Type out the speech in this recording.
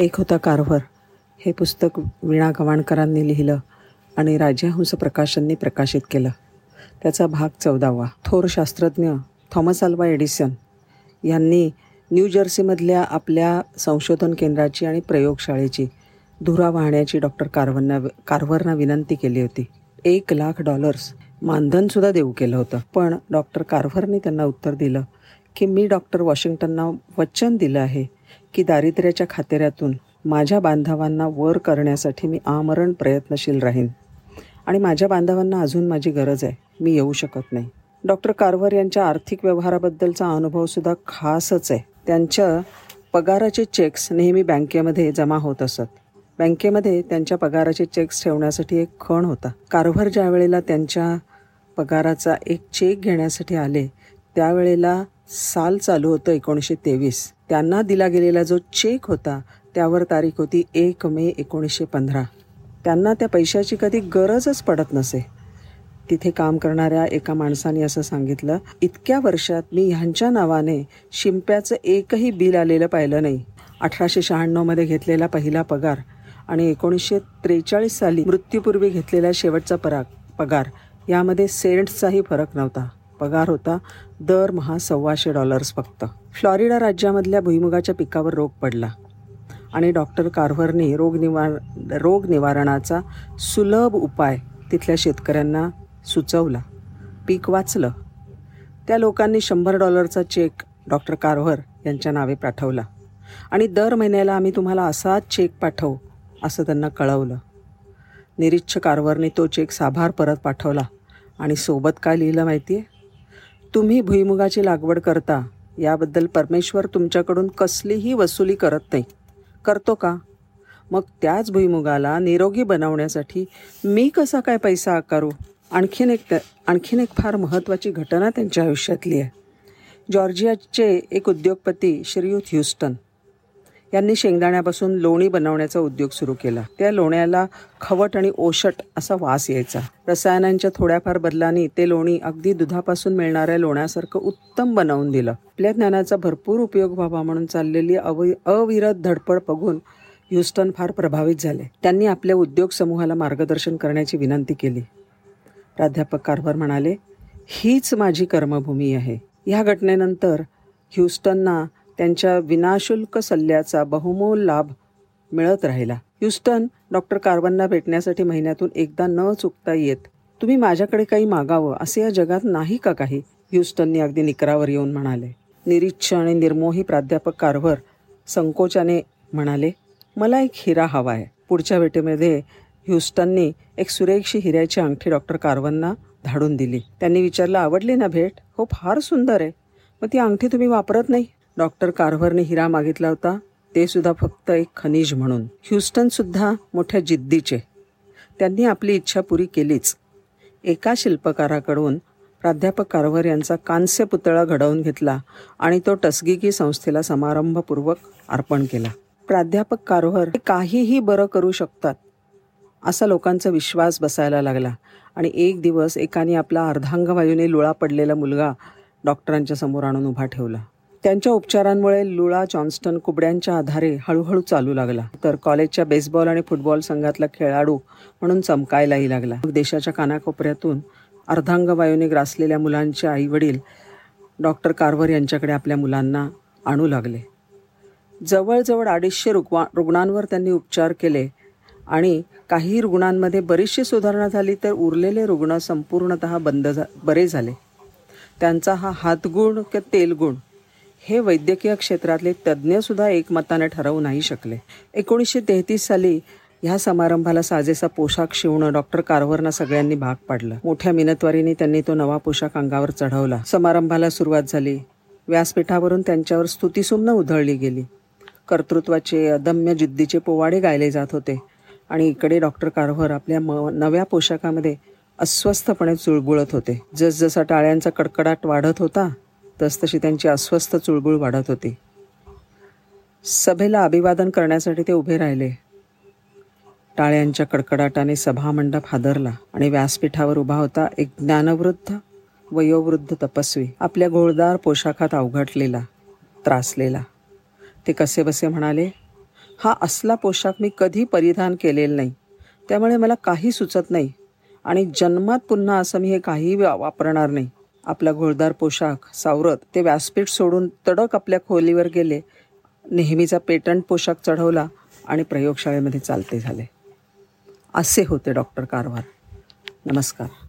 एक होता कारभार. हे पुस्तक वीणा गवाणकरांनी लिहिलं आणि राजहंस प्रकाशननी प्रकाशित केलं. त्याचा भाग चौदावा. थोर शास्त्रज्ञ थॉमस अल्वा एडिसन यांनी न्यू जर्सीमधल्या आपल्या संशोधन केंद्राची आणि प्रयोगशाळेची धुरा वाहण्याची डॉक्टर कार्वरना कार्व्हरना विनंती केली होती. एक लाख डॉलर्स मानधनसुद्धा देऊ केलं होतं. पण डॉक्टर कार्व्हरने त्यांना उत्तर दिलं की मी डॉक्टर वॉशिंग्टनना वचन दिलं आहे. की दारिद्र्याच्या खातेऱ्यातून माझ्या बांधवांना वर करण्यासाठी मी आमरण प्रयत्नशील राहीन. आणि माझ्या बांधवांना अजून माझी गरज आहे. मी येऊ शकत नाही. डॉक्टर कारवर यांच्या आर्थिक व्यवहाराबद्दलचा अनुभवसुद्धा खासच आहे. त्यांच्या पगाराचे चेक्स नेहमी बँकेमध्ये जमा होत असत. बँकेमध्ये त्यांच्या पगाराचे चेक्स ठेवण्यासाठी एक खण होता. कारभार ज्या वेळेला त्यांच्या पगाराचा एक चेक घेण्यासाठी आले त्यावेळेला साल चालू होतं एकोणीसशे तेवीस. त्यांना दिला गेलेला जो चेक होता त्यावर तारीख होती एक मे एकोणीसशे पंधरा. त्यांना त्या पैशाची कधी गरजच पडत नसे. तिथे काम करणाऱ्या एका माणसाने असं सांगितलं इतक्या वर्षात मी ह्यांच्या नावाने शिंप्याचं एकही बिल आलेलं पाहिलं नाही. अठराशे शहाण्णवमध्ये घेतलेला पहिला पगार आणि एकोणीसशे त्रेचाळीस साली मृत्यूपूर्वी घेतलेला शेवटचा पराग पगार. यामध्ये सेंट्सचाही फरक नव्हता. पगार होता दरमहा सव्वाशे डॉलर्स फक्त. फ्लॉरिडा राज्यामधल्या भुईमुगाच्या पिकावर रोग पडला आणि डॉक्टर कार्व्हरने रोग निवार रोग निवारणाचा सुलभ उपाय तिथल्या शेतकऱ्यांना सुचवला. पीक वाचलं. त्या लोकांनी शंभर डॉलरचा चेक डॉक्टर कार्व्हर यांच्या नावे पाठवला. आणि दर महिन्याला आम्ही तुम्हाला असाच चेक पाठवू असं त्यांना कळवलं. निरीच्छ कार्व्हरने तो चेक साभार परत पाठवला. आणि सोबत काय लिहिलं माहिती आहे तुम्ही भुईमुगाची लागवड करता याबद्दल परमेश्वर तुमच्याकडून कसलीही वसुली करत नाही. करतो का? मग त्याच भुईमुगाला निरोगी बनवण्यासाठी मी कसा काय पैसा आकारू? आणखीन एक आणखीन एक फार महत्त्वाची घटना त्यांच्या आयुष्यातली आहे. जॉर्जियाचे एक उद्योगपती श्रीयुत ह्युस्टन. यांनी शेंगदाण्यापासून लोणी बनवण्याचा उद्योग सुरू केला. त्या लोण्याला खवट आणि ओशट असा वास यायचा. रसायनांच्या थोड्याफार बदलांनी ते लोणी अगदी दुधापासून मिळणाऱ्या लोण्यासारखं उत्तम बनवून दिलं. आपल्या ज्ञानाचा भरपूर उपयोग व्हावा म्हणून चाललेली अव अविरत धडपड बघून ह्युस्टन फार प्रभावित झाले. त्यांनी आपल्या उद्योग समूहाला मार्गदर्शन करण्याची विनंती केली. प्राध्यापक कारभार म्हणाले हीच माझी कर्मभूमी आहे. ह्या घटनेनंतर ह्युस्टनना त्यांच्या विनाशुल्क सल्ल्याचा बहुमोल लाभ मिळत राहिला. ह्युस्टन डॉक्टर कार्बनना भेटण्यासाठी महिन्यातून एकदा न चुकता येत तुम्ही माझ्याकडे काही मागावं असे या जगात नाही का काही? ह्युस्टनने अगदी निकरावर येऊन म्हणाले. निरीच्छ आणि निर्मोही प्राध्यापक कारभर संकोचाने म्हणाले मला एक हिरा हवा आहे. पुढच्या भेटीमध्ये ह्युस्टनने एक सुरेखशी हिऱ्याची अंगठी डॉक्टर कार्वनना धाडून दिली. त्यांनी विचारलं आवडली ना भेट? हो फार सुंदर आहे. मग ती अंगठी तुम्ही वापरत नाही? डॉक्टर कार्व्हरने हिरा मागितला होता. ते सुद्धा फक्त एक खनिज म्हणून. ह्युस्टनसुद्धा मोठ्या जिद्दीचे. त्यांनी आपली इच्छा पुरी केलीच. एका शिल्पकाराकडून प्राध्यापक कारवर यांचा कांस्य पुतळा घडवून घेतला आणि तो टसगिकी संस्थेला समारंभपूर्वक अर्पण केला. प्राध्यापक कारवर काहीही बरं करू शकतात असा लोकांचा विश्वास बसायला लागला आणि एक दिवस एकाने आपला अर्धांगवायूने लुळा पडलेला मुलगा डॉक्टरांच्या समोर आणून उभा ठेवला. त्यांच्या उपचारांमुळे लुळा जॉन्स्टन कुबड्यांच्या आधारे हळूहळू चालू लागला. तर कॉलेजच्या बेसबॉल आणि फुटबॉल संघातला खेळाडू म्हणून चमकायलाही लागला. देशाच्या कानाकोपऱ्यातून अर्धांगवायूने ग्रासलेल्या मुलांचे आईवडील डॉक्टर कार्वर यांच्याकडे आपल्या मुलांना आणू लागले. जवळजवळ अडीचशे रुग्वा रुग्णांवर त्यांनी उपचार केले आणि काही रुग्णांमध्ये बरीचशी सुधारणा झाली तर उरलेले रुग्ण संपूर्णत बंद झा बरे झाले. त्यांचा हा हातगुण किंवा तेलगुण हे वैद्यकीय क्षेत्रातले तज्ज्ञसुद्धा एकमताने ठरवू नाही शकले. एकोणीसशे तेहतीस साली ह्या समारंभाला साजेसा पोशाख शिवणं डॉक्टर कारवरना सगळ्यांनी भाग पाडलं. मोठ्या मिनतवारीने त्यांनी तो नवा पोशाख अंगावर चढवला. समारंभाला सुरुवात झाली. व्यासपीठावरून त्यांच्यावर स्तुतीसुमनं उधळली गेली. कर्तृत्वाचे अदम्य जिद्दीचे पोवाडे गायले जात होते. आणि इकडे डॉक्टर कारवर आपल्या म नव्या पोशाखामध्ये अस्वस्थपणे चुळबुळत होते. जसजसा टाळ्यांचा कडकडाट वाढत होता तसतशी त्यांची अस्वस्थ चुळबुळ वाढत होती. सभेला अभिवादन करण्यासाठी ते उभे राहिले. टाळ्यांच्या कडकडाटाने सभामंडप हादरला आणि व्यासपीठावर उभा होता एक ज्ञानवृद्ध वयोवृद्ध तपस्वी. आपल्या घोळदार पोशाखात अवघटलेला त्रासलेला. ते कसे बसे म्हणाले हा असला पोशाख मी कधी परिधान केलेला नाही. त्यामुळे मला काही सुचत नाही आणि जन्मात पुन्हा असं मी हे काही वापरणार नाही. आपला घोळदार पोशाख सावरत ते व्यासपीठ सोडून तडक आपल्या खोलीवर गेले. नेहमीचा पेटंट पोशाख चढवला आणि प्रयोगशाळेमध्ये चालते झाले. असे होते डॉक्टर कारवार नमस्कार.